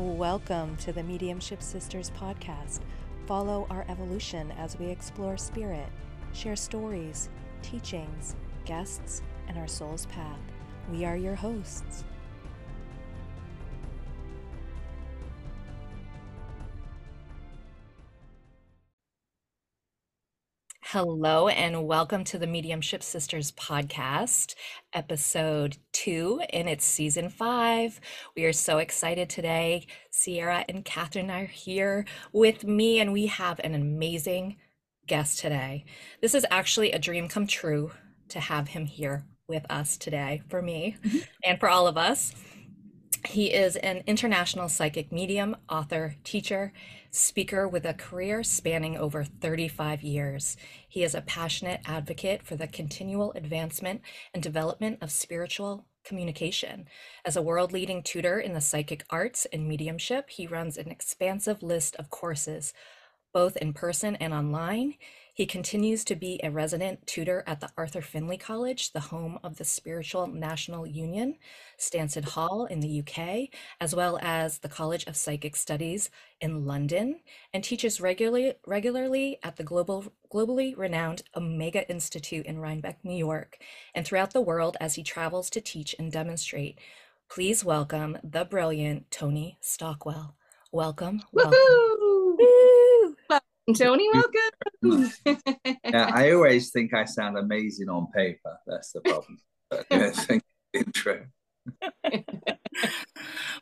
Welcome to the Mediumship Sisters podcast. Follow our evolution as we explore spirit, share stories, teachings, guests, and our soul's path. We are your hosts. Hello, and welcome to the Mediumship Sisters podcast, episode two, in it's season five. We are so excited today. Ciarra and Cathryn are here with me, and we have an amazing guest today. This is actually a dream come true to have him here with us today for me mm-hmm. and for all of us. He is an international psychic medium, author, teacher, speaker with a career spanning over 35 years. He is a passionate advocate for the continual advancement and development of spiritual communication. As a world leading tutor in the psychic arts and mediumship, he runs an expansive list of courses, both in person and online. He continues to be a resident tutor at the Arthur Findlay College, the home of the Spiritual National Union, Stansted Hall in the UK, as well as the College of Psychic Studies in London, and teaches regularly, regularly at the global, globally renowned Omega Institute in Rhinebeck, New York, and throughout the world as he travels to teach and demonstrate. Please welcome the brilliant Tony Stockwell. Welcome. welcome. Tony, welcome. yeah, I always think I sound amazing on paper. That's the problem. But yeah, thank you, intro.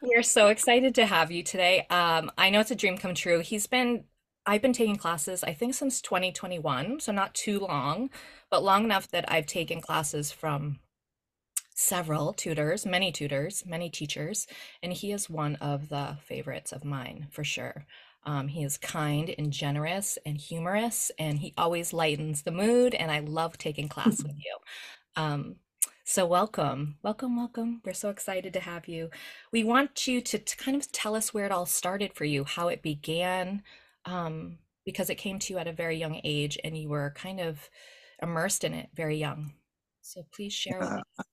We're so excited to have you today. Um, I know it's a dream come true. He's been, I've been taking classes, I think since 2021, so not too long, but long enough that I've taken classes from several tutors, many tutors, many teachers, and he is one of the favorites of mine for sure. Um, he is kind and generous and humorous, and he always lightens the mood. And I love taking class with you. Um, so, welcome, welcome, welcome. We're so excited to have you. We want you to, to kind of tell us where it all started for you, how it began, um, because it came to you at a very young age and you were kind of immersed in it very young. So, please share with uh, us.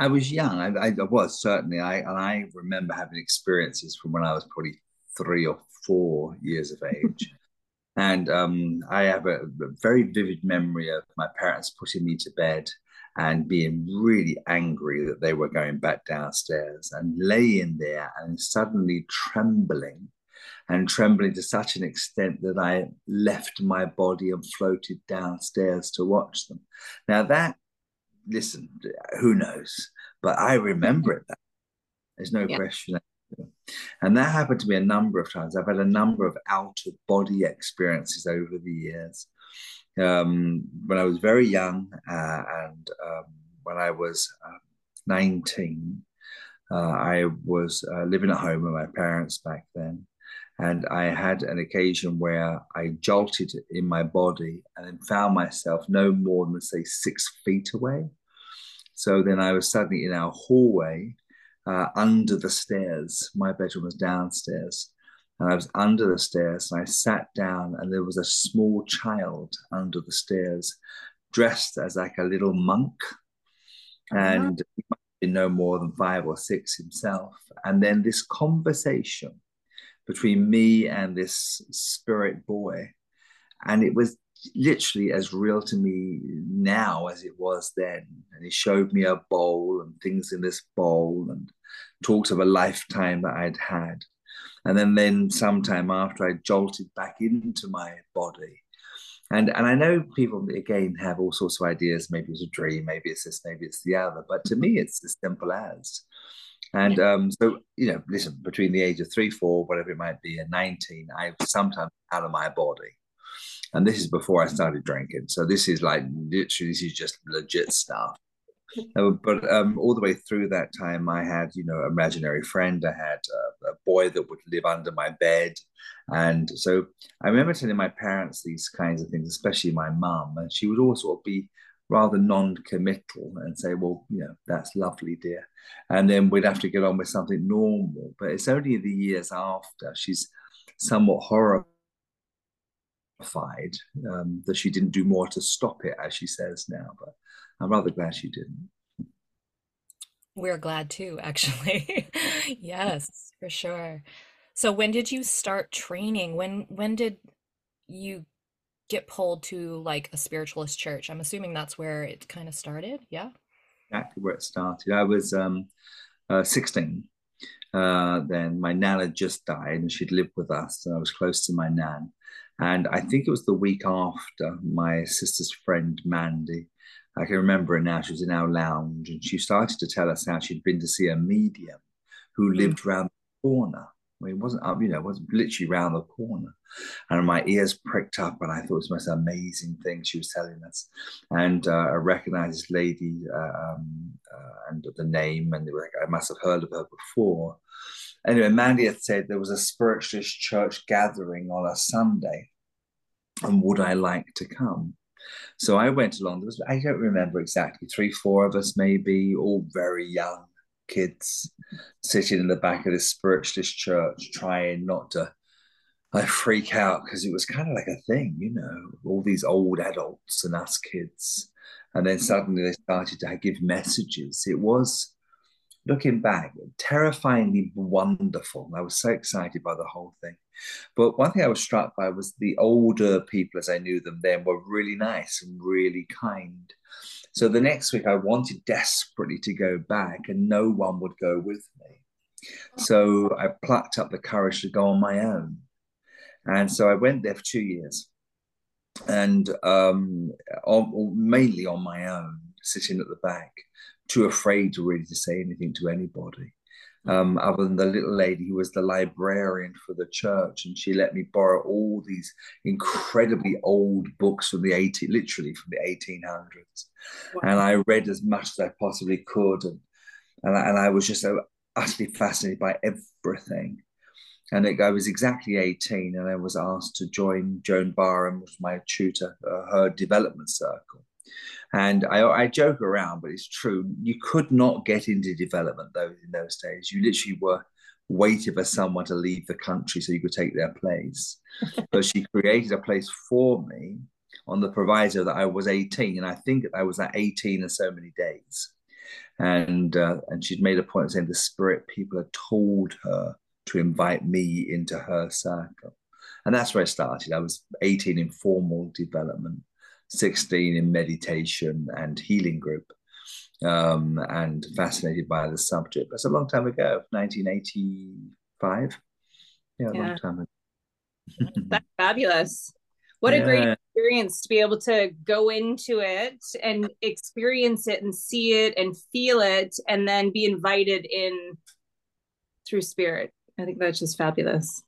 I was young. I, I, was certainly. I and I remember having experiences from when I was probably three or four years of age. and um, I have a, a very vivid memory of my parents putting me to bed and being really angry that they were going back downstairs and laying there and suddenly trembling and trembling to such an extent that I left my body and floated downstairs to watch them. Now, that, listen, who knows? But I remember it. That. There's no yeah. question and that happened to me a number of times. I've had a number of out of body experiences over the years. Um, when I was very young uh, and um, when I was uh, 19, uh, I was uh, living at home with my parents back then. And I had an occasion where I jolted in my body and then found myself no more than, say, six feet away. So then I was suddenly in our hallway uh, under the stairs. My bedroom was downstairs. And I was under the stairs and I sat down, and there was a small child under the stairs dressed as like a little monk. Uh-huh. And he might be no more than five or six himself. And then this conversation between me and this spirit boy. And it was literally as real to me now as it was then. And he showed me a bowl and things in this bowl and talked of a lifetime that I'd had. And then, then sometime after I jolted back into my body. And, and I know people again have all sorts of ideas. Maybe it's a dream, maybe it's this, maybe it's the other. But to me, it's as simple as. And um, so, you know, listen, between the age of three, four, whatever it might be, and 19, I sometimes out of my body. And this is before I started drinking. So this is like literally, this is just legit stuff. Uh, but um, all the way through that time, I had, you know, imaginary friend. I had a, a boy that would live under my bed. And so I remember telling my parents these kinds of things, especially my mum, and she would also be rather non-committal and say, well, you know, that's lovely, dear. And then we'd have to get on with something normal. But it's only the years after she's somewhat horrified um, that she didn't do more to stop it, as she says now. But I'm rather glad she didn't. We're glad too, actually. Yes, for sure. So when did you start training? When when did you get pulled to like a spiritualist church? I'm assuming that's where it kind of started. Yeah. Exactly where it started. I was um, uh, 16. Uh, then my nan had just died and she'd lived with us, and I was close to my nan. And I think it was the week after my sister's friend Mandy. I can remember her now. She was in our lounge and she started to tell us how she'd been to see a medium who Mm. lived round the corner. Mean, it wasn't up, you know, it was literally round the corner. And my ears pricked up, and I thought it was the most amazing thing she was telling us. And uh, I recognized this lady uh, um, uh, and the name, and like, I must have heard of her before. Anyway, Mandy had said there was a spiritualist church gathering on a Sunday, and would I like to come? So I went along. There was, I don't remember exactly, three, four of us, maybe, all very young kids sitting in the back of this spiritualist church, trying not to like freak out because it was kind of like a thing, you know, all these old adults and us kids. And then mm. suddenly they started to give messages. It was, looking back, terrifyingly wonderful. I was so excited by the whole thing. But one thing I was struck by was the older people, as I knew them then, were really nice and really kind. So the next week, I wanted desperately to go back, and no one would go with me. So I plucked up the courage to go on my own. And so I went there for two years and um, on, mainly on my own, sitting at the back, too afraid to really to say anything to anybody. Um, other than the little lady who was the librarian for the church, and she let me borrow all these incredibly old books from the 18, literally from the 1800s, and I read as much as I possibly could, and and I, and I was just so utterly fascinated by everything. And it, I was exactly 18, and I was asked to join Joan Barham, was my tutor, uh, her development circle. And I, I joke around, but it's true. You could not get into development though in those days. You literally were waiting for someone to leave the country so you could take their place. but she created a place for me on the proviso that I was 18, and I think I was at 18 and so many days. And uh, and she'd made a point of saying the spirit people had told her to invite me into her circle, and that's where I started. I was 18 in formal development, 16 in meditation and healing group, um, and fascinated by the subject. That's a long time ago, 1985. Yeah, a Yeah. long time ago. That's fabulous. What a great experience to be able to go into it and experience it and see it and feel it and then be invited in through spirit. I think that's just fabulous.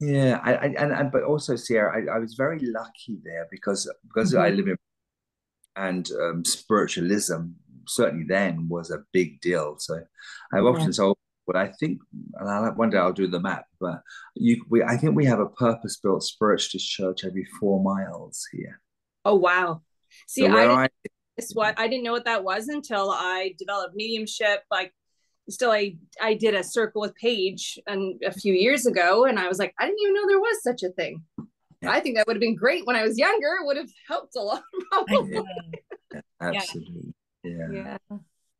Yeah, I, I and, and but also Ciarra, I, I was very lucky there because because I Mhm. live in and um, spiritualism certainly then was a big deal. So I've Yeah. often told, but I think, and I'll one day I'll do the map. But you, we, I think we have a purpose-built spiritualist church every four miles here. Oh wow. See, So I I, this what I didn't know what that was until I developed mediumship. Like still I I did a circle with Paige and a few years ago and I was like, I didn't even know there was such a thing. Yeah. I think that would have been great when I was younger. It would have helped a lot. Probably. yeah, absolutely, yeah. Yeah.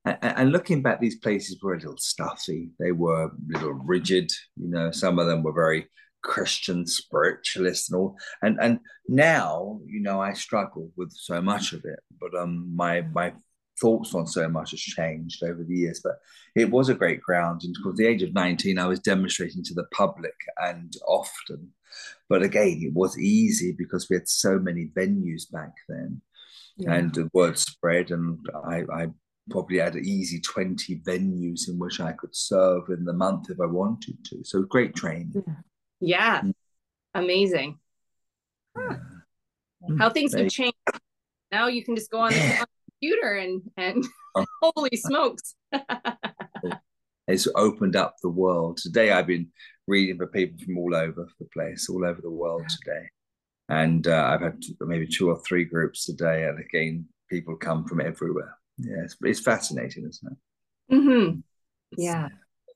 And, and looking back, these places were a little stuffy. They were a little rigid. You know, some of them were very Christian, spiritualist, and all. And and now, you know, I struggle with so much of it. But um, my my thoughts on so much has changed over the years. But it was a great ground. And at the age of nineteen, I was demonstrating to the public and often. But again, it was easy because we had so many venues back then Yeah. and the word spread and I, I probably had easy 20 venues in which I could serve in the month if I wanted to. So great training. Yeah. Mm. Amazing. Yeah. How things have changed. Now you can just go on Yeah. on the computer and and Oh. holy smokes. It's opened up the world. Today I've been reading for people from all over the place, all over the world today. And uh, I've had maybe two or three groups today. And again, people come from everywhere. Yeah, it's, it's fascinating, isn't it? mm-hmm. Yeah.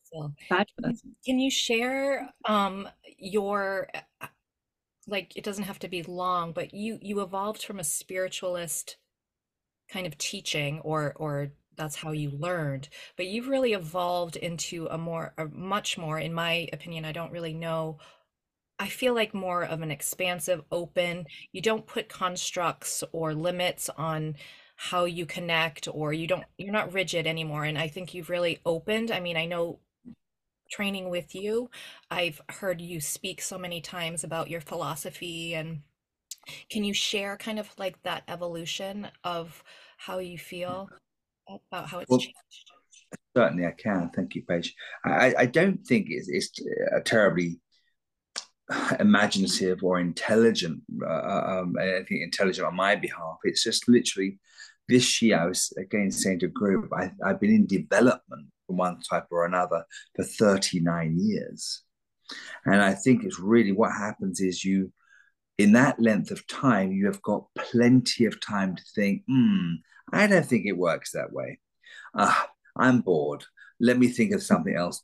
So, Fabulous. can you share um your uh, like it doesn't have to be long, but you you evolved from a spiritualist kind of teaching or or that's how you learned but you've really evolved into a more a much more in my opinion i don't really know i feel like more of an expansive open you don't put constructs or limits on how you connect or you don't you're not rigid anymore and i think you've really opened i mean i know training with you i've heard you speak so many times about your philosophy and can you share kind of like that evolution of how you feel about how it's well, changed? Certainly, I can. Thank you, Paige. I, I don't think it's, it's a terribly imaginative or intelligent, uh, uh um, anything intelligent on my behalf. It's just literally this year, I was again saying to a group, I, I've been in development from one type or another for 39 years. And I think it's really what happens is you, in that length of time, you have got plenty of time to think, hmm, I don't think it works that way. Uh, I'm bored. Let me think of something else.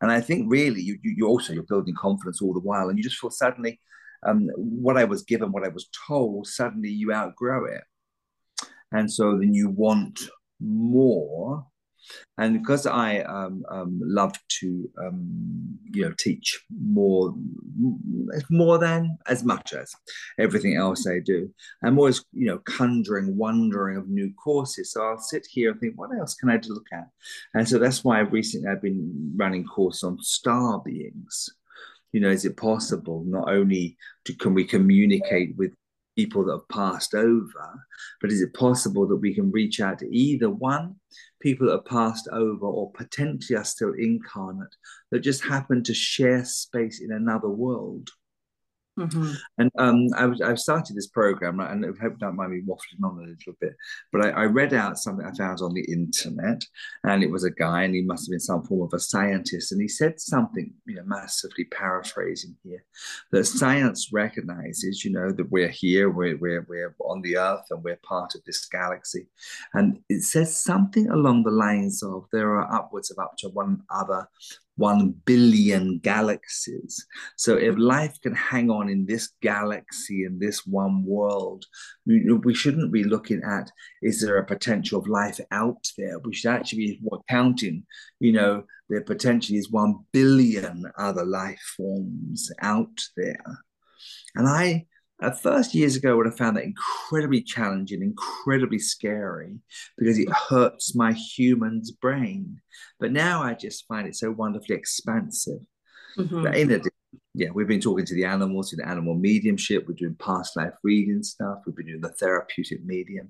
and I think really you, you, you also you're building confidence all the while, and you just feel suddenly um, what I was given, what I was told, suddenly you outgrow it, and so then you want more and because I um, um, love to um, you know teach more more than as much as everything else I do, I'm always you know conjuring, wondering of new courses. So I'll sit here and think, what else can I look at? And so that's why recently I've been running course on star beings. You know, is it possible not only to can we communicate with people that have passed over, but is it possible that we can reach out to either one, people that have passed over, or potentially are still incarnate that just happen to share space in another world? Mm-hmm. And um, I was, I've started this program, and I hope don't mind me waffling on a little bit, but I, I, read out something I found on the internet, and it was a guy, and he must have been some form of a scientist, and he said something, you know, massively paraphrasing here, that science recognizes, you know, that we're here, we're, we're, we're on the earth, and we're part of this galaxy. And it says something along the lines of there are upwards of up to one other 1 billion galaxies. So if life can hang on in this galaxy, in this one world, we, shouldn't be looking at is there a potential of life out there? We should actually be counting, you know, there potentially is 1 billion other life forms out there. And I at first, years ago, I would have found that incredibly challenging, incredibly scary because it hurts my human's brain. But now I just find it so wonderfully expansive. Mm-hmm. In addition, yeah, we've been talking to the animals in animal mediumship. We're doing past life reading stuff. We've been doing the therapeutic medium.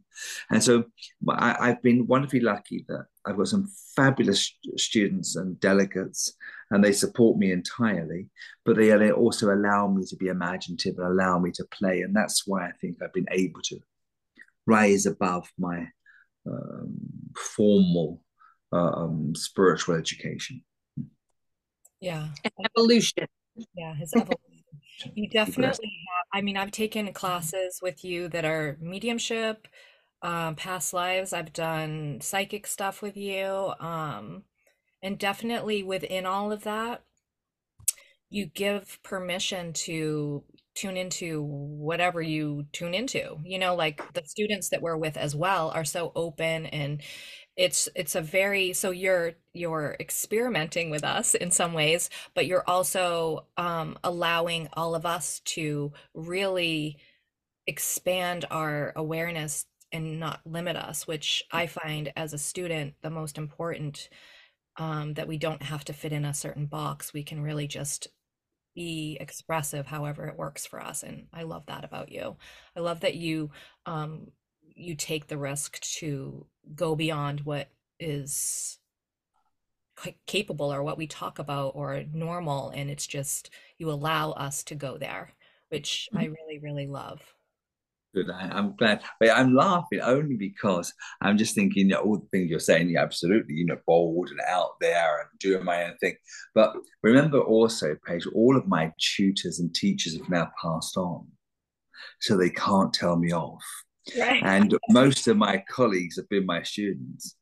And so I, have been wonderfully lucky that I've got some fabulous students and delegates, and they support me entirely. But they, they also allow me to be imaginative and allow me to play. And that's why I think I've been able to rise above my um, formal uh, um, spiritual education. Yeah. Evolution. Yeah, his evolution. You definitely have. I mean, I've taken classes with you that are mediumship, um, past lives. I've done psychic stuff with you. Um, and definitely within all of that, you give permission to tune into whatever you tune into. You know, like the students that we're with as well are so open and it's it's a very so you're you're experimenting with us in some ways but you're also um, allowing all of us to really expand our awareness and not limit us which i find as a student the most important um, that we don't have to fit in a certain box. We can really just be expressive however it works for us and i love that about you. I love that you um, you take the risk to go beyond what is capable or what we talk about or normal and it's just you allow us to go there which i mm-hmm. really really love. Good. I, am glad. But i'm laughing only because i'm just thinking you know, all the things you're saying yeah, absolutely you know bold and out there and doing my own thing. But remember also Paige all of my tutors and teachers have now passed on so they can't tell me off Right. And most of my colleagues have been my students.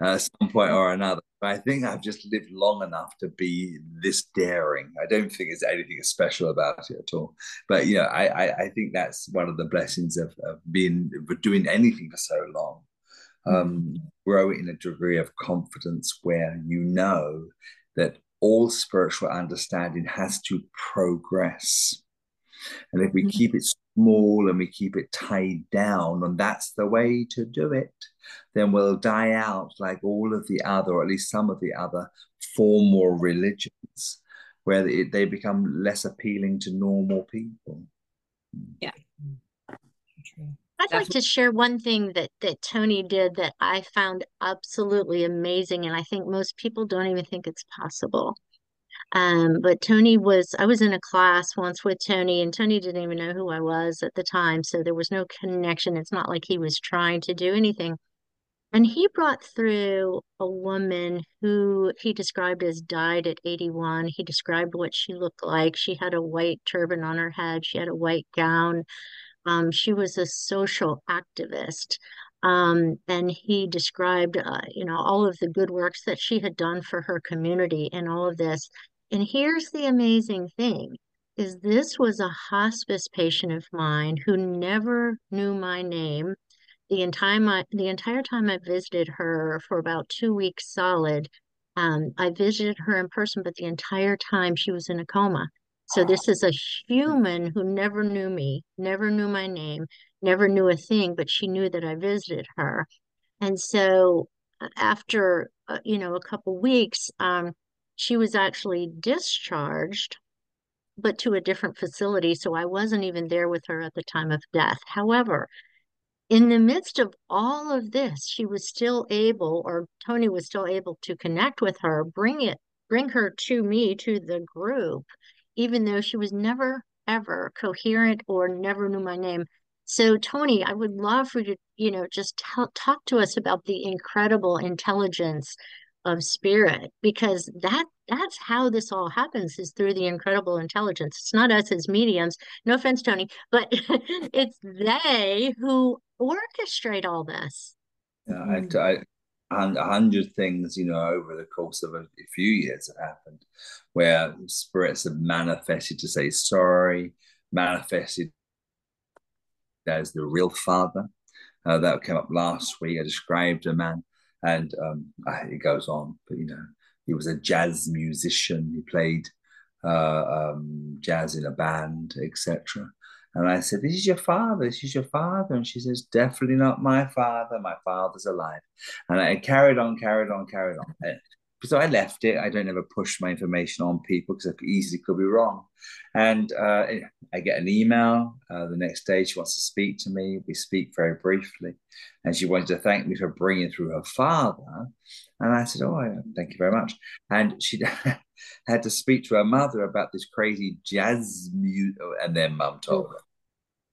at some point or another. But I think I've just lived long enough to be this daring. I don't think there's anything special about it at all. But you know, I I, I think that's one of the blessings of, of being doing anything for so long. Um, grow in a degree of confidence where you know that all spiritual understanding has to progress. And if we mm-hmm. keep it small and we keep it tied down, and that's the way to do it, then we'll die out like all of the other, or at least some of the other formal religions, where they become less appealing to normal people. Yeah. I'd like to share one thing that that Tony did that I found absolutely amazing, and I think most people don't even think it's possible. Um, but Tony was, I was in a class once with Tony, and Tony didn't even know who I was at the time. So there was no connection. It's not like he was trying to do anything. And he brought through a woman who he described as died at 81. He described what she looked like. She had a white turban on her head, she had a white gown. Um, she was a social activist. Um, and he described, uh, you know, all of the good works that she had done for her community and all of this. And here's the amazing thing is this was a hospice patient of mine who never knew my name. The entire the entire time I visited her for about two weeks solid, um, I visited her in person, but the entire time she was in a coma. So this is a human who never knew me, never knew my name, never knew a thing, but she knew that I visited her. And so uh, after, uh, you know, a couple weeks, um, she was actually discharged, but to a different facility. So I wasn't even there with her at the time of death. However, in the midst of all of this, she was still able, or Tony was still able to connect with her, bring it, bring her to me, to the group, even though she was never, ever coherent or never knew my name. So, Tony, I would love for you to, you know, just tell, talk to us about the incredible intelligence of spirit because that that's how this all happens is through the incredible intelligence. It's not us as mediums. No offense tony but it's they who orchestrate all this. Yeah I, I, a hundred things you know over the course of a, a few years have happened where spirits have manifested to say sorry manifested as the real father. Uh, that came up last week. I described a man and um, it goes on. But you know, he was a jazz musician. He played uh, um, jazz in a band, etc. And I said, "This is your father. This is your father." And she says, "Definitely not my father. My father's alive." And I carried on, carried on, carried on so I left it. I don't ever push my information on people because I easily could be wrong. And uh, I get an email uh, the next day. She wants to speak to me. We speak very briefly, and she wanted to thank me for bringing through her father. And I said, "Oh, thank you very much." And she had to speak to her mother about this crazy jazz music, and then mum told her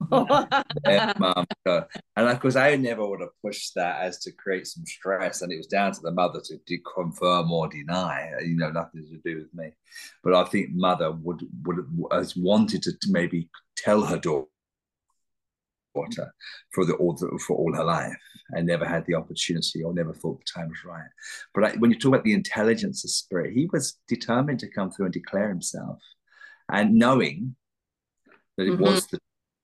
mom. and of course, I never would have pushed that as to create some stress, and it was down to the mother to de- confirm or deny. You know, nothing to do with me. But I think mother would would has wanted to maybe tell her daughter for the all for all her life and never had the opportunity or never thought the time was right. But I, when you talk about the intelligence of spirit, he was determined to come through and declare himself, and knowing that it mm-hmm. was the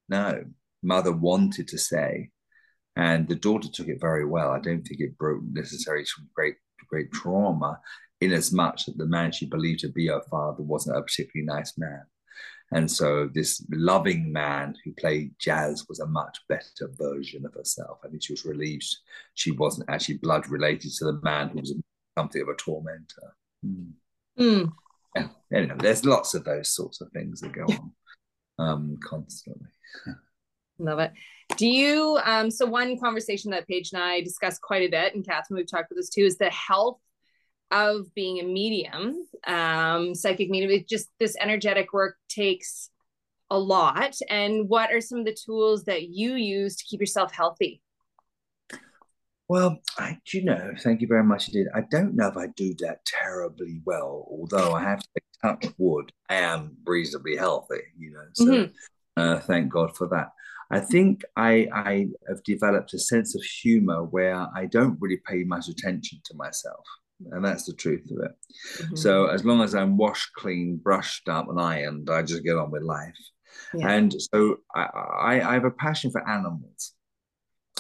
no, mother wanted to say, and the daughter took it very well. I don't think it broke necessarily some great great trauma, in as much that the man she believed to be her father wasn't a particularly nice man. And so this loving man who played jazz was a much better version of herself. I think she was relieved she wasn't actually blood related to the man who was something of a tormentor. Mm. Mm. Yeah. Anyway, there's lots of those sorts of things that go on um, constantly. Love it. Do you um so one conversation that Paige and I discussed quite a bit, and Cathryn, we've talked about this too, is the health of being a medium, um, psychic medium. It just this energetic work takes a lot. And what are some of the tools that you use to keep yourself healthy? Well, I do you know, thank you very much indeed. I don't know if I do that terribly well, although I have to touch wood, I am reasonably healthy, you know. So mm-hmm. Uh, thank God for that. I think I, I have developed a sense of humor where I don't really pay much attention to myself. And that's the truth of it. Mm-hmm. So as long as I'm washed clean, brushed up, and ironed, I just get on with life. Yeah. And so I, I, I have a passion for animals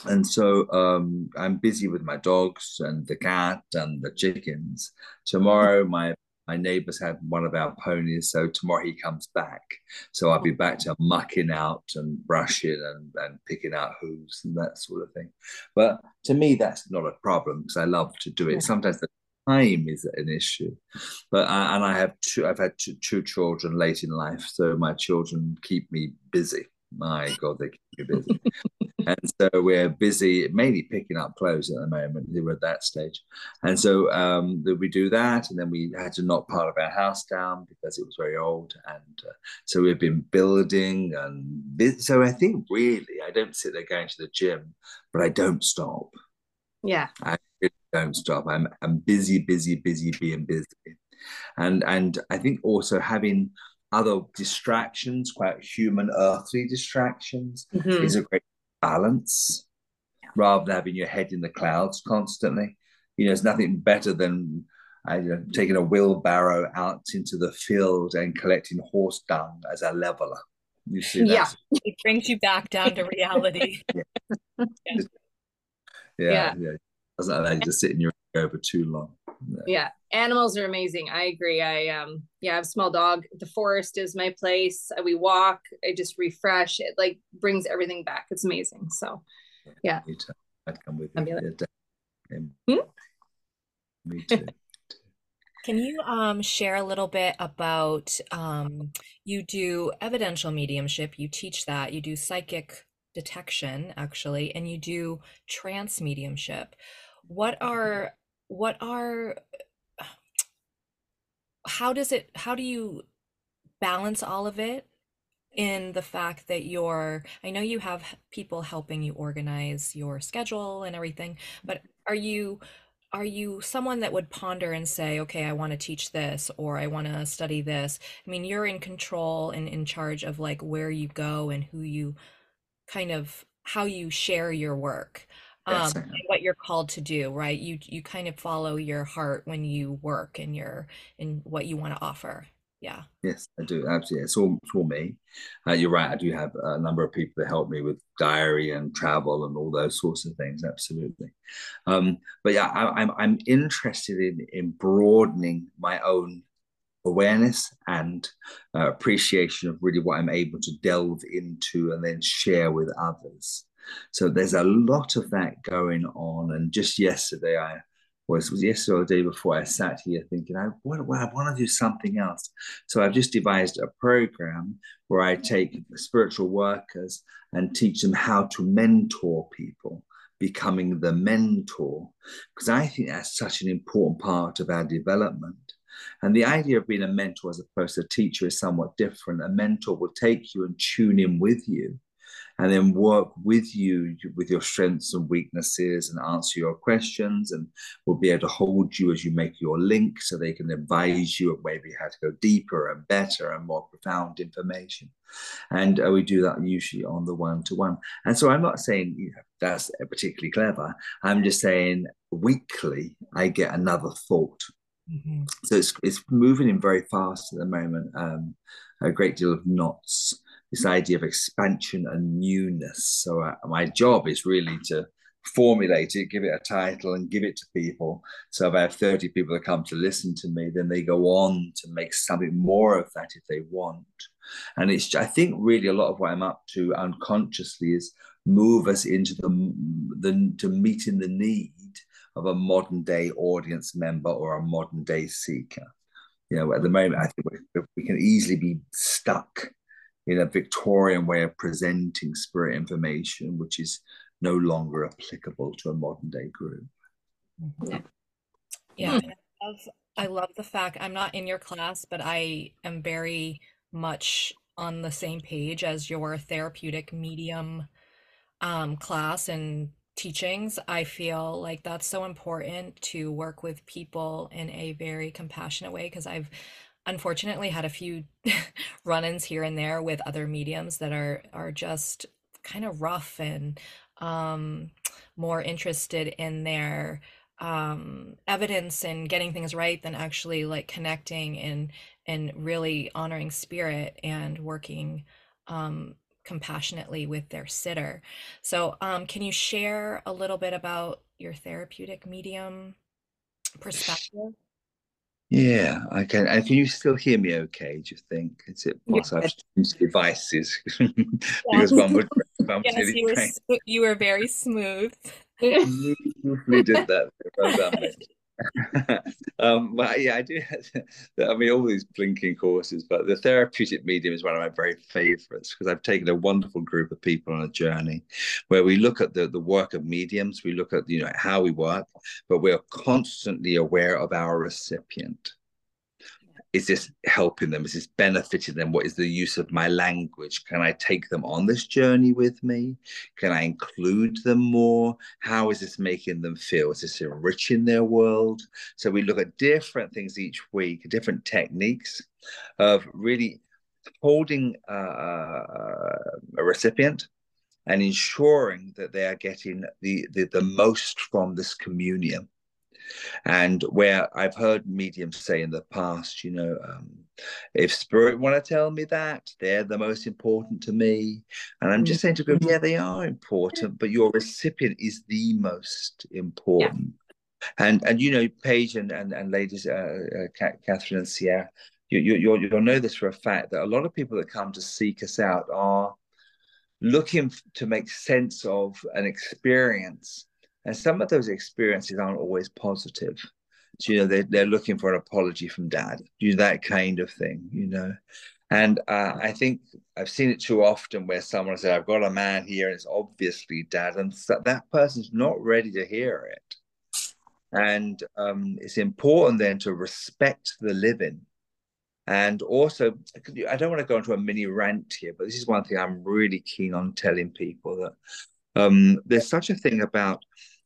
and so um, I'm busy with my dogs and the cat and the chickens. Tomorrow, my my neighbors had one of our ponies, so tomorrow he comes back. So I'll be back to mucking out and brushing and, and picking out hooves and that sort of thing. But to me, that's not a problem because I love to do it. Sometimes the time is an issue, but I, and I have two. I've had two, two children late in life, so my children keep me busy. My God, they keep me busy. and so we're busy mainly picking up clothes at the moment. We're at that stage, and so um, we do that, and then we had to knock part of our house down because it was very old, and uh, so we've been building, and so I think really I don't sit there going to the gym, but I don't stop. Yeah, I really don't stop. I'm I'm busy, busy, busy, being busy, and and I think also having other distractions, quite human, earthly distractions, mm-hmm. is a great balance rather than having your head in the clouds constantly. You know, there's nothing better than uh, you know, taking a wheelbarrow out into the field and collecting horse dung as a leveler. You see that? Yeah, it brings you back down to reality. yeah. yeah. yeah, yeah, Doesn't allow you to sit in your over too long. Yeah. yeah. animals are amazing. I agree. I um yeah, I have a small dog. The forest is my place. We walk. I just refresh. It like brings everything back. It's amazing. So yeah. Me too. I'd come with you. Yeah, hmm? Me too. Can you um, share a little bit about um, you do evidential mediumship, you teach that, you do psychic detection actually, and you do trance mediumship. What are what are how does it how do you balance all of it in the fact that you're I know you have people helping you organize your schedule and everything, but mm-hmm. are you are you someone that would ponder and say, okay, I want to teach this or I want to study this? I mean, you're in control and in charge of like where you go and who you kind of how you share your work um, what you're called to do, right? You you kind of follow your heart when you work and your in what you want to offer. Yeah. Yes, I do. Absolutely. It's all for me. Uh, you're right. I do have a number of people that help me with diary and travel and all those sorts of things. Absolutely. Um, but yeah, I, I'm I'm interested in in broadening my own awareness and uh, appreciation of really what I'm able to delve into and then share with others. So there's a lot of that going on. And just yesterday, I was, was yesterday or the day before, I sat here thinking, I, I want to do something else. So I've just devised a program where I take spiritual workers and teach them how to mentor people becoming the mentor, because I think that's such an important part of our development. And the idea of being a mentor as opposed to a teacher is somewhat different. A mentor will take you and tune in with you and then work with you with your strengths and weaknesses and answer your questions and we'll be able to hold you as you make your link so they can advise you of maybe how to go deeper and better and more profound information. And uh, we do that usually on the one-to-one. And so i'm not saying you know, that's particularly clever. I'm just saying weekly i get another thought. Mm-hmm. so it's, it's moving in very fast at the moment um, a great deal of knots this idea of expansion and newness. So uh, my job is really to formulate it, give it a title, and give it to people. So if I have 30 people that come to listen to me, then they go on to make something more of that if they want. And it's I think really a lot of what I'm up to unconsciously is move us into the, the to meeting the need of a modern day audience member or a modern day seeker. You know, at the moment, I think we, we can easily be stuck in a Victorian way of presenting spirit information, which is no longer applicable to a modern day group. Mm-hmm. Yeah, hmm. I, love, I love the fact I'm not in your class, but I am very much on the same page as your therapeutic medium um, class and teachings. I feel like that's so important to work with people in a very compassionate way because I've unfortunately had a few run-ins here and there with other mediums that are are just kind of rough and um, more interested in their um, evidence and getting things right than actually like connecting and and really honoring spirit and working um, compassionately with their sitter. So, um, can you share a little bit about your therapeutic medium perspective? Yeah, I can. And can you still hear me okay, do you think? Is it possible yes. to use devices? because one would yes, you were, you were very smooth. we did that. um, but yeah, I do. I mean, all these blinking courses, but the therapeutic medium is one of my very favorites because I've taken a wonderful group of people on a journey where we look at the, the work of mediums, we look at you know how we work, but we're constantly aware of our recipient is this helping them? Is this benefiting them? What is the use of my language? Can I take them on this journey with me? Can I include them more? How is this making them feel? Is this enriching their world? So we look at different things each week, different techniques of really holding uh, a recipient and ensuring that they are getting the, the, the most from this communion and where I've heard mediums say in the past, you know, um, if spirit want to tell me that, they're the most important to me. And I'm just saying to them, yeah, they are important, but your recipient is the most important. Yeah. And and you know, Paige and and, and ladies, uh, uh, Cathryn and Ciarra, you, you you'll, you'll know this for a fact that a lot of people that come to seek us out are looking to make sense of an experience and some of those experiences aren't always positive. So, you know, they're, they're looking for an apology from dad, you know, that kind of thing, you know. And uh, I think I've seen it too often where someone said, I've got a man here and it's obviously dad. And so that person's not ready to hear it. And um, it's important then to respect the living. And also, I don't want to go into a mini rant here, but this is one thing I'm really keen on telling people that um, there's such a thing about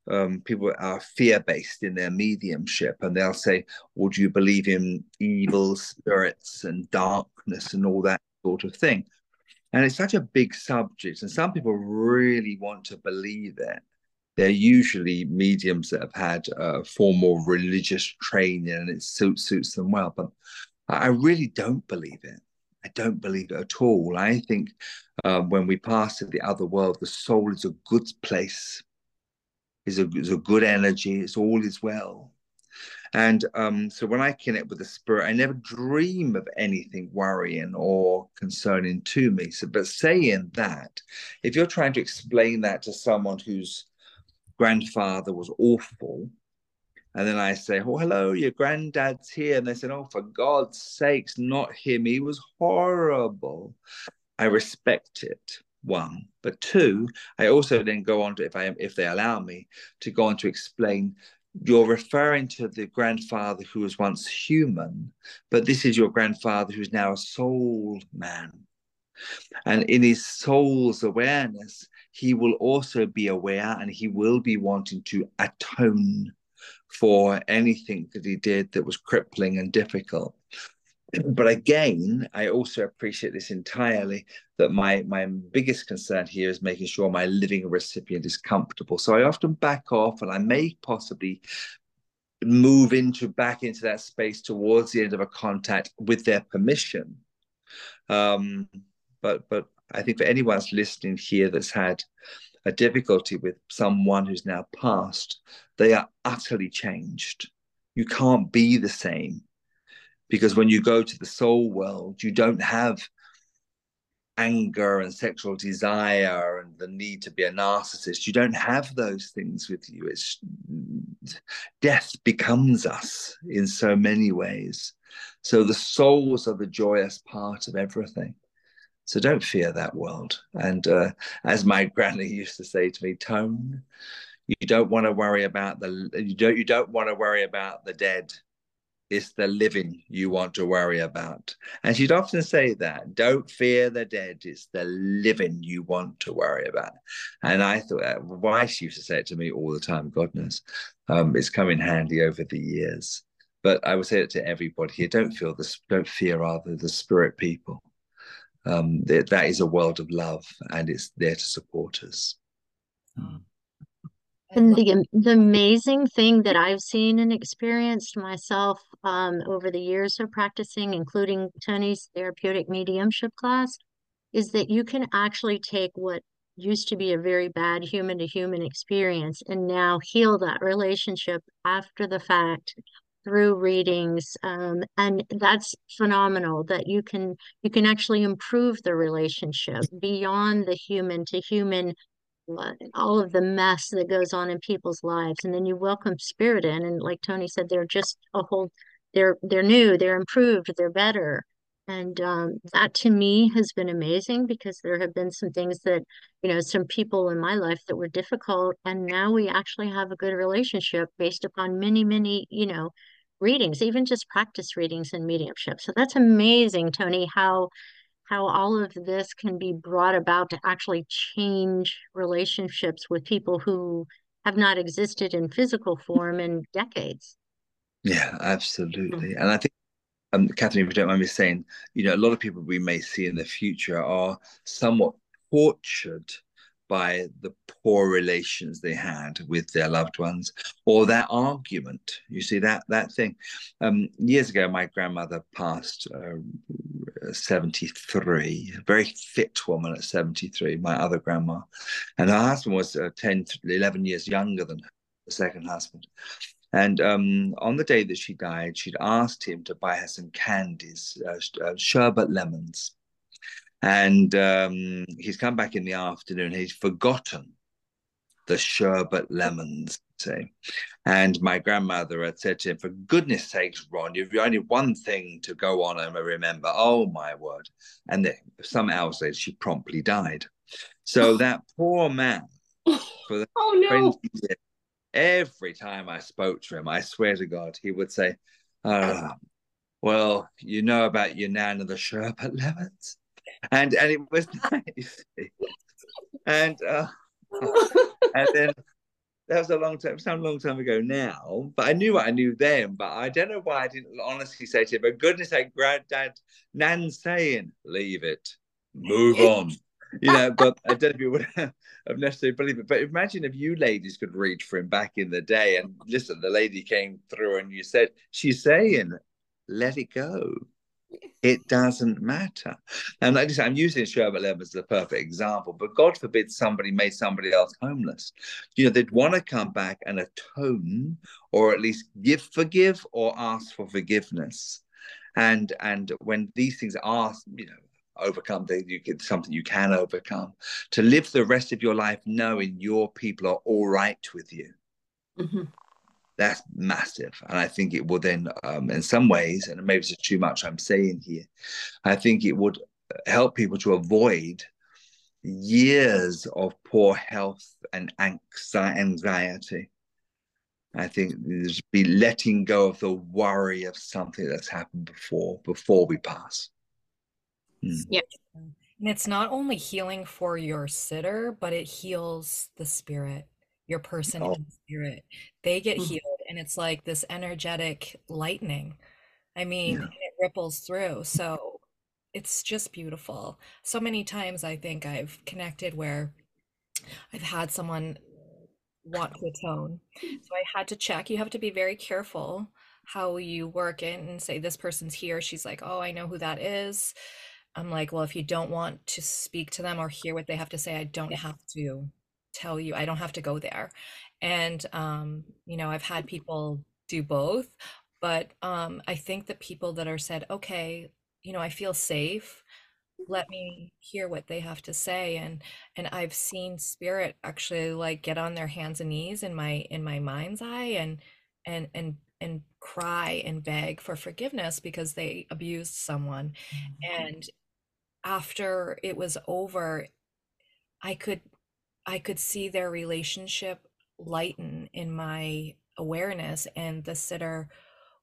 um, people are fear based in their mediumship, and they'll say, "Would you believe in evil spirits and darkness and all that sort of thing?" And it's such a big subject, and some people really want to believe it. They're usually mediums that have had formal religious training, and it suits suits them well. But I really don't believe it. I don't believe it at all. I think uh, when we pass to the other world, the soul is a good place is a, is a good energy. It's all is well. And um, so when I connect with the spirit, I never dream of anything worrying or concerning to me. So, but saying that, if you're trying to explain that to someone whose grandfather was awful, and then I say, Oh, hello, your granddad's here. And they said, Oh, for God's sakes, not him. He was horrible. I respect it one but two i also then go on to if i if they allow me to go on to explain you're referring to the grandfather who was once human but this is your grandfather who's now a soul man and in his soul's awareness he will also be aware and he will be wanting to atone for anything that he did that was crippling and difficult but again, I also appreciate this entirely that my my biggest concern here is making sure my living recipient is comfortable. So I often back off and I may possibly move into back into that space towards the end of a contact with their permission. Um, but but I think for anyone that's listening here that's had a difficulty with someone who's now passed, they are utterly changed. You can't be the same because when you go to the soul world, you don't have anger and sexual desire and the need to be a narcissist. You don't have those things with you. It's death becomes us in so many ways. So the souls are the joyous part of everything. So don't fear that world. And uh, as my granny used to say to me, Tone, you don't want to worry about the you don't you don't want to worry about the dead it's the living you want to worry about. And she'd often say that don't fear the dead, it's the living you want to worry about. And I thought, uh, why she used to say it to me all the time, God knows. Um, it's come in handy over the years. But I would say it to everybody here don't feel this, don't fear rather the spirit people. Um, that, that is a world of love and it's there to support us. Mm. And the, the amazing thing that I've seen and experienced myself um, over the years of practicing, including Tony's therapeutic mediumship class, is that you can actually take what used to be a very bad human to human experience and now heal that relationship after the fact through readings um, and that's phenomenal that you can you can actually improve the relationship beyond the human to human all of the mess that goes on in people's lives and then you welcome spirit in and like tony said they're just a whole they're they're new they're improved they're better. And um, that to me has been amazing because there have been some things that you know some people in my life that were difficult and now we actually have a good relationship based upon many many you know readings even just practice readings and mediumship so that's amazing tony how how all of this can be brought about to actually change relationships with people who have not existed in physical form in decades. Yeah, absolutely. Mm-hmm. And I think, um, Cathryn, if you don't mind me saying, you know, a lot of people we may see in the future are somewhat tortured by the poor relations they had with their loved ones or that argument. You see that that thing. Um, years ago my grandmother passed uh, 73 a very fit woman at 73 my other grandma. And her husband was uh, 10 11 years younger than her, the second husband. And um, on the day that she died she'd asked him to buy her some candies uh, uh sherbet lemons and um, he's come back in the afternoon. He's forgotten the sherbet lemons, say. And my grandmother had said to him, For goodness sakes, Ron, you've only one thing to go on and remember. Oh, my word. And then some hours later, she promptly died. So that poor man, for the oh, no. Years, every time I spoke to him, I swear to God, he would say, oh, Well, you know about your nan and the sherbet lemons? And and it was nice. and uh, and then that was a long time, some long time ago now. But I knew what I knew then. But I don't know why I didn't honestly say to him, "But goodness sake, granddad, Nan's saying, leave it, move on." you know, but I don't know if you would have necessarily believed it. But imagine if you ladies could reach for him back in the day and listen, the lady came through and you said, She's saying, let it go. It doesn't matter. And I said, I'm using Sherbet Lemons as a perfect example, but God forbid somebody made somebody else homeless. You know, they'd want to come back and atone or at least give forgive or ask for forgiveness. And and when these things are, you know, overcome they you get something you can overcome to live the rest of your life knowing your people are all right with you mm-hmm that's massive. And I think it will then, um, in some ways, and maybe it's too much I'm saying here, I think it would help people to avoid years of poor health and anxiety. I think there's be letting go of the worry of something that's happened before, before we pass. Mm. Yeah. And it's not only healing for your sitter, but it heals the spirit your person oh. in spirit. They get mm-hmm. healed, and it's like this energetic lightning. I mean, yeah. it ripples through. So it's just beautiful. So many times I think I've connected where I've had someone want to atone. So I had to check. You have to be very careful how you work it and say this person's here. She's like, oh, I know who that is. I'm like, well, if you don't want to speak to them or hear what they have to say, I don't have to tell you i don't have to go there. And um, you know i've had people do both but um, i think the people that are said okay you know i feel safe. Let me hear what they have to say. And and i've seen spirit actually like get on their hands and knees in my in my mind's eye and and and and cry and beg for forgiveness because they abused someone. Mm-hmm. and after it was over i could I could see their relationship lighten in my awareness. And the sitter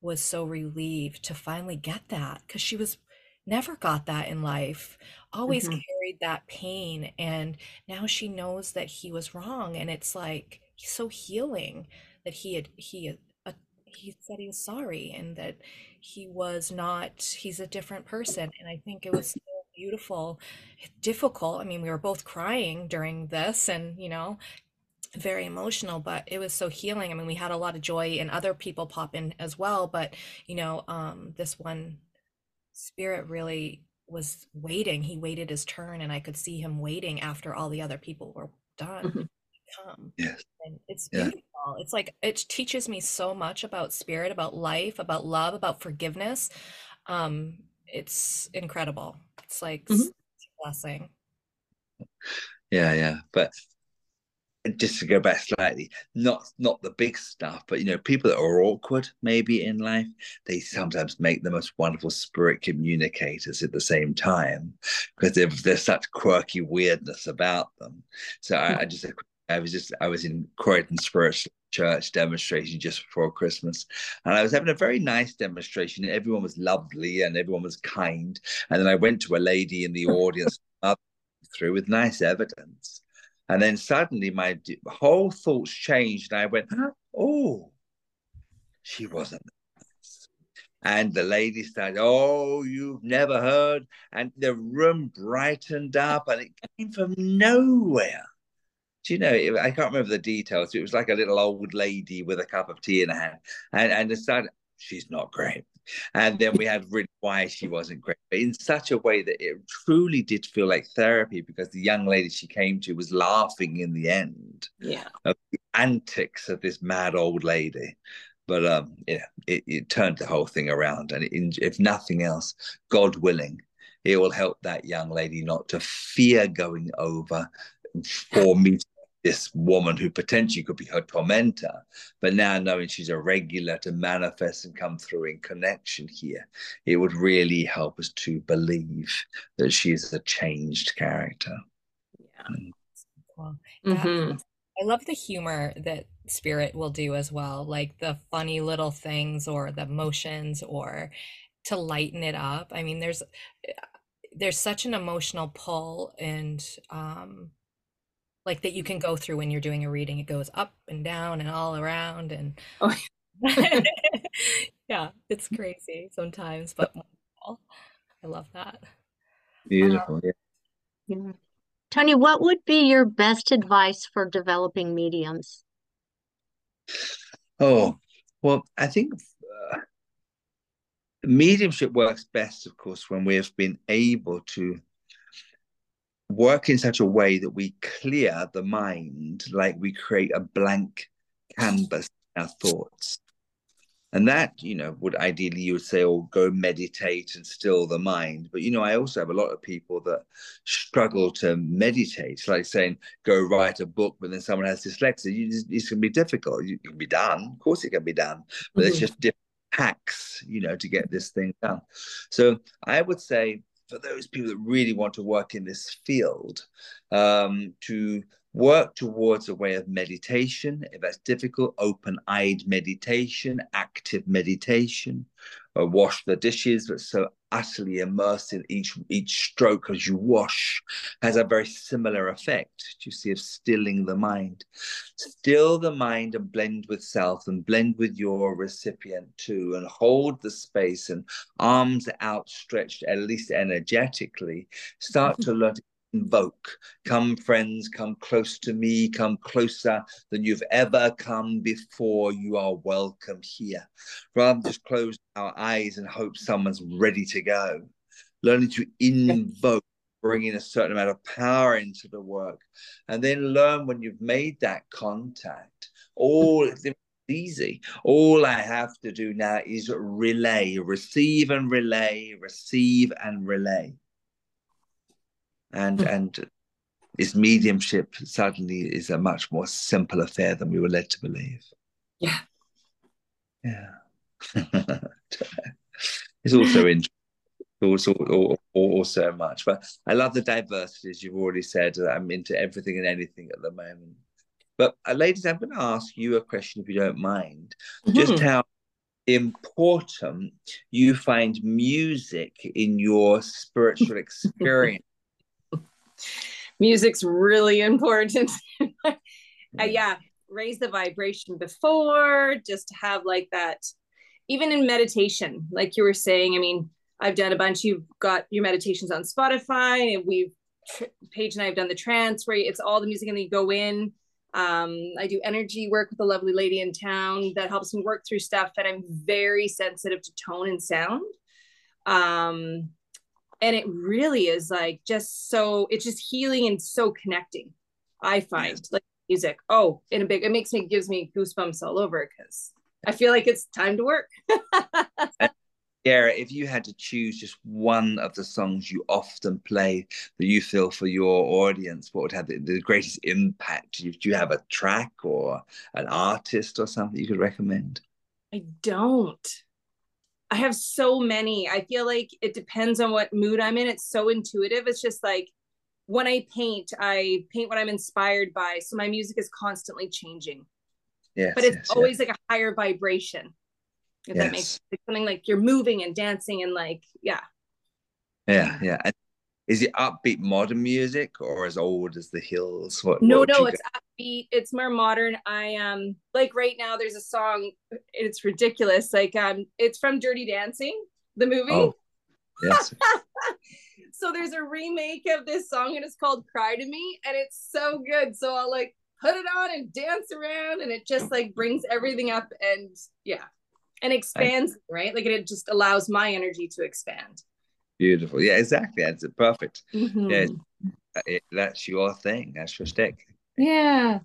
was so relieved to finally get that because she was never got that in life, always mm-hmm. carried that pain. And now she knows that he was wrong. And it's like so healing that he had, he uh, he said he was sorry and that he was not, he's a different person. And I think it was so beautiful, difficult. I mean, we were both crying during this and, you know, very emotional, but it was so healing. I mean, we had a lot of joy and other people pop in as well, but you know, um, this one spirit really was waiting. He waited his turn and I could see him waiting after all the other people were done. Mm-hmm. Come. Yes. And it's beautiful. Yeah. It's like it teaches me so much about spirit, about life, about love, about forgiveness. Um, it's incredible. It's like mm-hmm. a blessing. Yeah, yeah. But just to go back slightly, not not the big stuff, but you know, people that are awkward maybe in life, they sometimes make the most wonderful spirit communicators at the same time because there's such quirky weirdness about them. So I, I just I was just I was in Croydon Spirit Church demonstration just before Christmas, and I was having a very nice demonstration. Everyone was lovely and everyone was kind, and then I went to a lady in the audience through with nice evidence and then suddenly my whole thoughts changed. And I went, oh, she wasn't. And the lady started, oh, you've never heard. And the room brightened up and it came from nowhere. Do you know, I can't remember the details. It was like a little old lady with a cup of tea in her hand. And, and started, she's not great. And then we had really why she wasn't great, but in such a way that it truly did feel like therapy because the young lady she came to was laughing in the end. Yeah. Of the antics of this mad old lady. But um, yeah, it, it turned the whole thing around. And it, if nothing else, God willing, it will help that young lady not to fear going over for me this woman who potentially could be her tormentor, but now knowing she's a regular to manifest and come through in connection here, it would really help us to believe that she is a changed character. Yeah. Mm. Cool. Mm-hmm. I love the humor that spirit will do as well, like the funny little things or the motions or to lighten it up. I mean, there's there's such an emotional pull and um like that you can go through when you're doing a reading. It goes up and down and all around and oh. yeah, it's crazy sometimes, but I love that. Beautiful. Um, yeah. Tony, what would be your best advice for developing mediums? Oh, well, I think uh, mediumship works best, of course, when we have been able to work in such a way that we clear the mind, like we create a blank canvas our thoughts. And that, you know, would ideally you would say, oh, go meditate and still the mind. But, you know, I also have a lot of people that struggle to meditate, like saying, go write a book, but then someone has dyslexia. You just, it's going to be difficult. It can be done. Of course, it can be done. But mm-hmm. it's just different hacks, you know, to get this thing done. So I would say for those people that really want to work in this field um, to work towards a way of meditation. If that's difficult open-eyed meditation active meditation. Or wash the dishes but so utterly immersed in each each stroke as you wash has a very similar effect. You see of stilling the mind? Still the mind and blend with self and blend with your recipient too and hold the space and arms outstretched at least energetically. Start mm-hmm. to learn to invoke. Come, friends, come close to me, come closer than you've ever come before. You are welcome here. Rather than just close our eyes and hope someone's ready to go. Learning to invoke, bringing a certain amount of power into the work, and then learn when you've made that contact. All easy. All I have to do now is relay, receive and relay, receive and relay and mm. and his mediumship suddenly is a much more simple affair than we were led to believe. Yeah. Yeah. it's also interesting. Also, also much, but I love the diversity, as you've already said. I'm into everything and anything at the moment. But uh, ladies, I'm going to ask you a question, if you don't mind, mm-hmm. just how important you find music in your spiritual experience music's really important. uh, yeah, raise the vibration before, just to have like that. Even in meditation, like you were saying, I mean, I've done a bunch. You've got your meditations on Spotify, and we've Paige and I have done the trance where it's all the music and then you go in. Um, I do energy work with a lovely lady in town that helps me work through stuff, and I'm very sensitive to tone and sound. Um, and it really is like just so it's just healing and so connecting. I find yes. like music. Oh, in a big, it makes me gives me goosebumps all over because I feel like it's time to work. Ciarra, if you had to choose just one of the songs you often play that you feel for your audience, what would have the, the greatest impact? Do you, do you have a track or an artist or something you could recommend? I don't. I have so many. I feel like it depends on what mood I'm in. It's so intuitive. It's just like when I paint, I paint what I'm inspired by. So my music is constantly changing. Yes, but it's yes, always yes. like a higher vibration if yes. that makes like something like you're moving and dancing and like yeah yeah yeah and is it upbeat modern music or as old as the hills? What, no what no it's upbeat it's more modern. I um like right now there's a song it's ridiculous like um it's from dirty dancing the movie. Oh, yes. So there's a remake of this song and it's called cry to me and it's so good. So i'll like put it on and dance around and it just like brings everything up and yeah and expands I, right? Like it just allows my energy to expand beautiful. Yeah exactly. That's it. Perfect. Mm-hmm. yeah it, that's your thing. That's your stick yeah.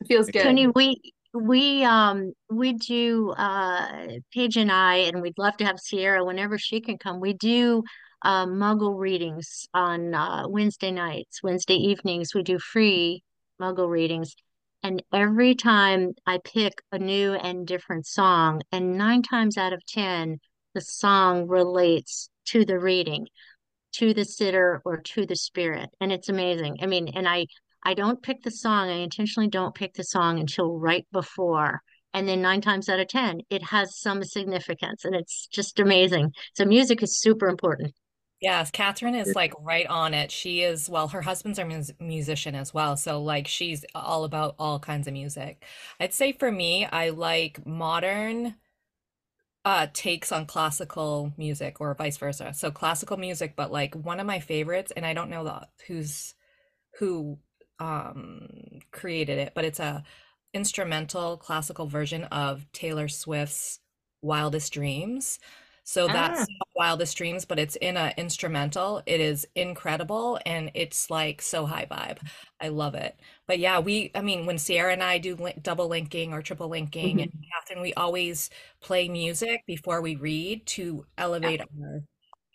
It feels good. Tony we we um we do uh paige and i and we'd love to have Ciarra whenever she can come. We do uh, muggle readings on uh, wednesday nights wednesday evenings. We do free muggle readings. And every time I pick a new and different song, and nine times out of 10, the song relates to the reading, to the sitter, or to the spirit. And it's amazing. I mean, and I, I don't pick the song, I intentionally don't pick the song until right before. And then nine times out of 10, it has some significance and it's just amazing. So music is super important. Yes, Cathryn is like right on it. She is, well, her husband's a mus musician as well. So like she's all about all kinds of music. I'd say for me, I like modern uh takes on classical music or vice versa. So classical music, but like one of my favorites, and I don't know the who's who um created it, but it's a instrumental classical version of Taylor Swift's Wildest Dreams. So that's ah. Wildest Dreams, but it's in a instrumental. It is incredible and it's like so high vibe. I love it. But yeah, we, I mean, when Ciarra and I do li double linking or triple linking, Mhm. and Cathryn, we always play music before we read to elevate our,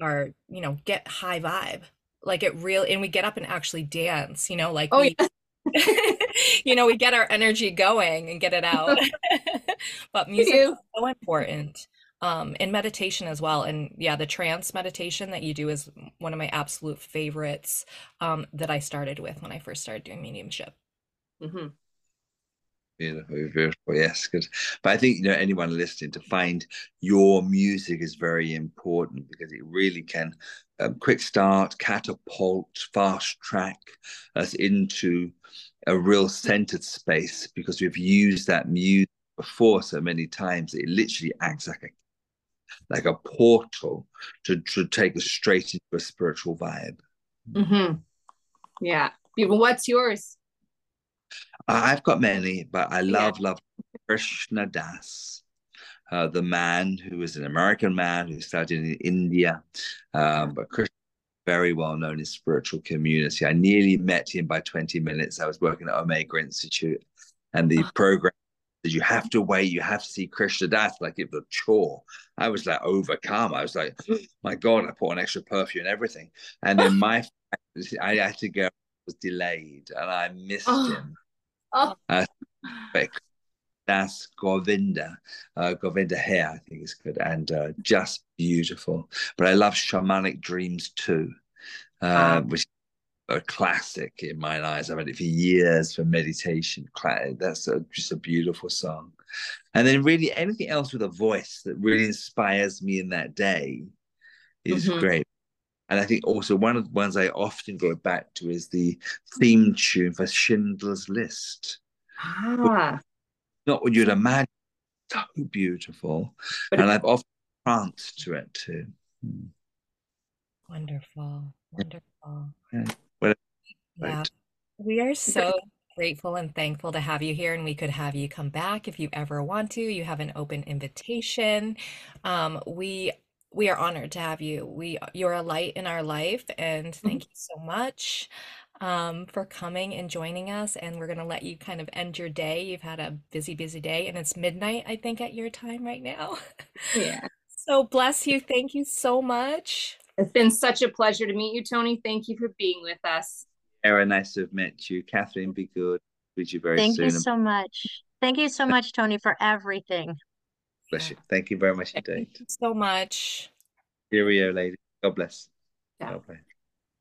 our, you know, get high vibe. Like it real, and we get up and actually dance, you know, like oh we, yeah you know, we get our energy going and get it out. But music is so important um and meditation as well and yeah the trance meditation that you do is one of my absolute favorites um that i started with when i first started doing mediumship Mm-hmm. Beautiful, beautiful. Yes, good. But I think you know anyone listening to find your music is very important because it really can um, quick start, catapult, fast track us into a real centered space because we've used that music before so many times. It literally acts like a like a portal to to take us straight into a spiritual vibe. Mm-hmm. yeah what's yours I've got many, but I Yeah. love, love Krishna Das, uh, the man who is an American man who studied in India, um, but Krishna very well known in spiritual community. I nearly met him by 20 minutes. I was working at Omega Institute, and the Oh. program that you have to wait, you have to see Krishna Das like it was a chore. I was like overcome. I was like, my God, I put on extra perfume and everything. And then my I had to go was delayed and I missed Oh. him. oh Uh, that's Govinda, uh, Govinda Hari, I think is good, and uh, just beautiful. But I love Shamanic Dreams too, uh, Wow. which is a classic in my eyes. I've had it for years for meditation. That's a, just a beautiful song. And then really anything else with a voice that really inspires me in that day is Mhm. great. And I think also one of the ones I often go back to is the theme tune for Schindler's List. ah Not what you'd imagine, so beautiful. But and it- I've often pranced to it too. Wonderful. Wonderful. Yeah. Well, Yeah. right. We are so grateful and thankful to have you here, and we could have you come back if you ever want to. You have an open invitation. Um, we we are honored to have you. We you're a light in our life, and thank you so much um, for coming and joining us. And we're gonna let you kind of end your day. You've had a busy, busy day, and it's midnight, I think, at your time right now. Yeah. So bless you. Thank you so much. It's been such a pleasure to meet you, Tony. Thank you for being with us. Sarah, nice to have met you. Cathryn, be good. Meet you very Thank soon. you so much. Thank you so much, Tony, for everything. bless you. Thank you very much indeed. Thank you so much. Cheerio, lady. God bless. Yeah. God bless.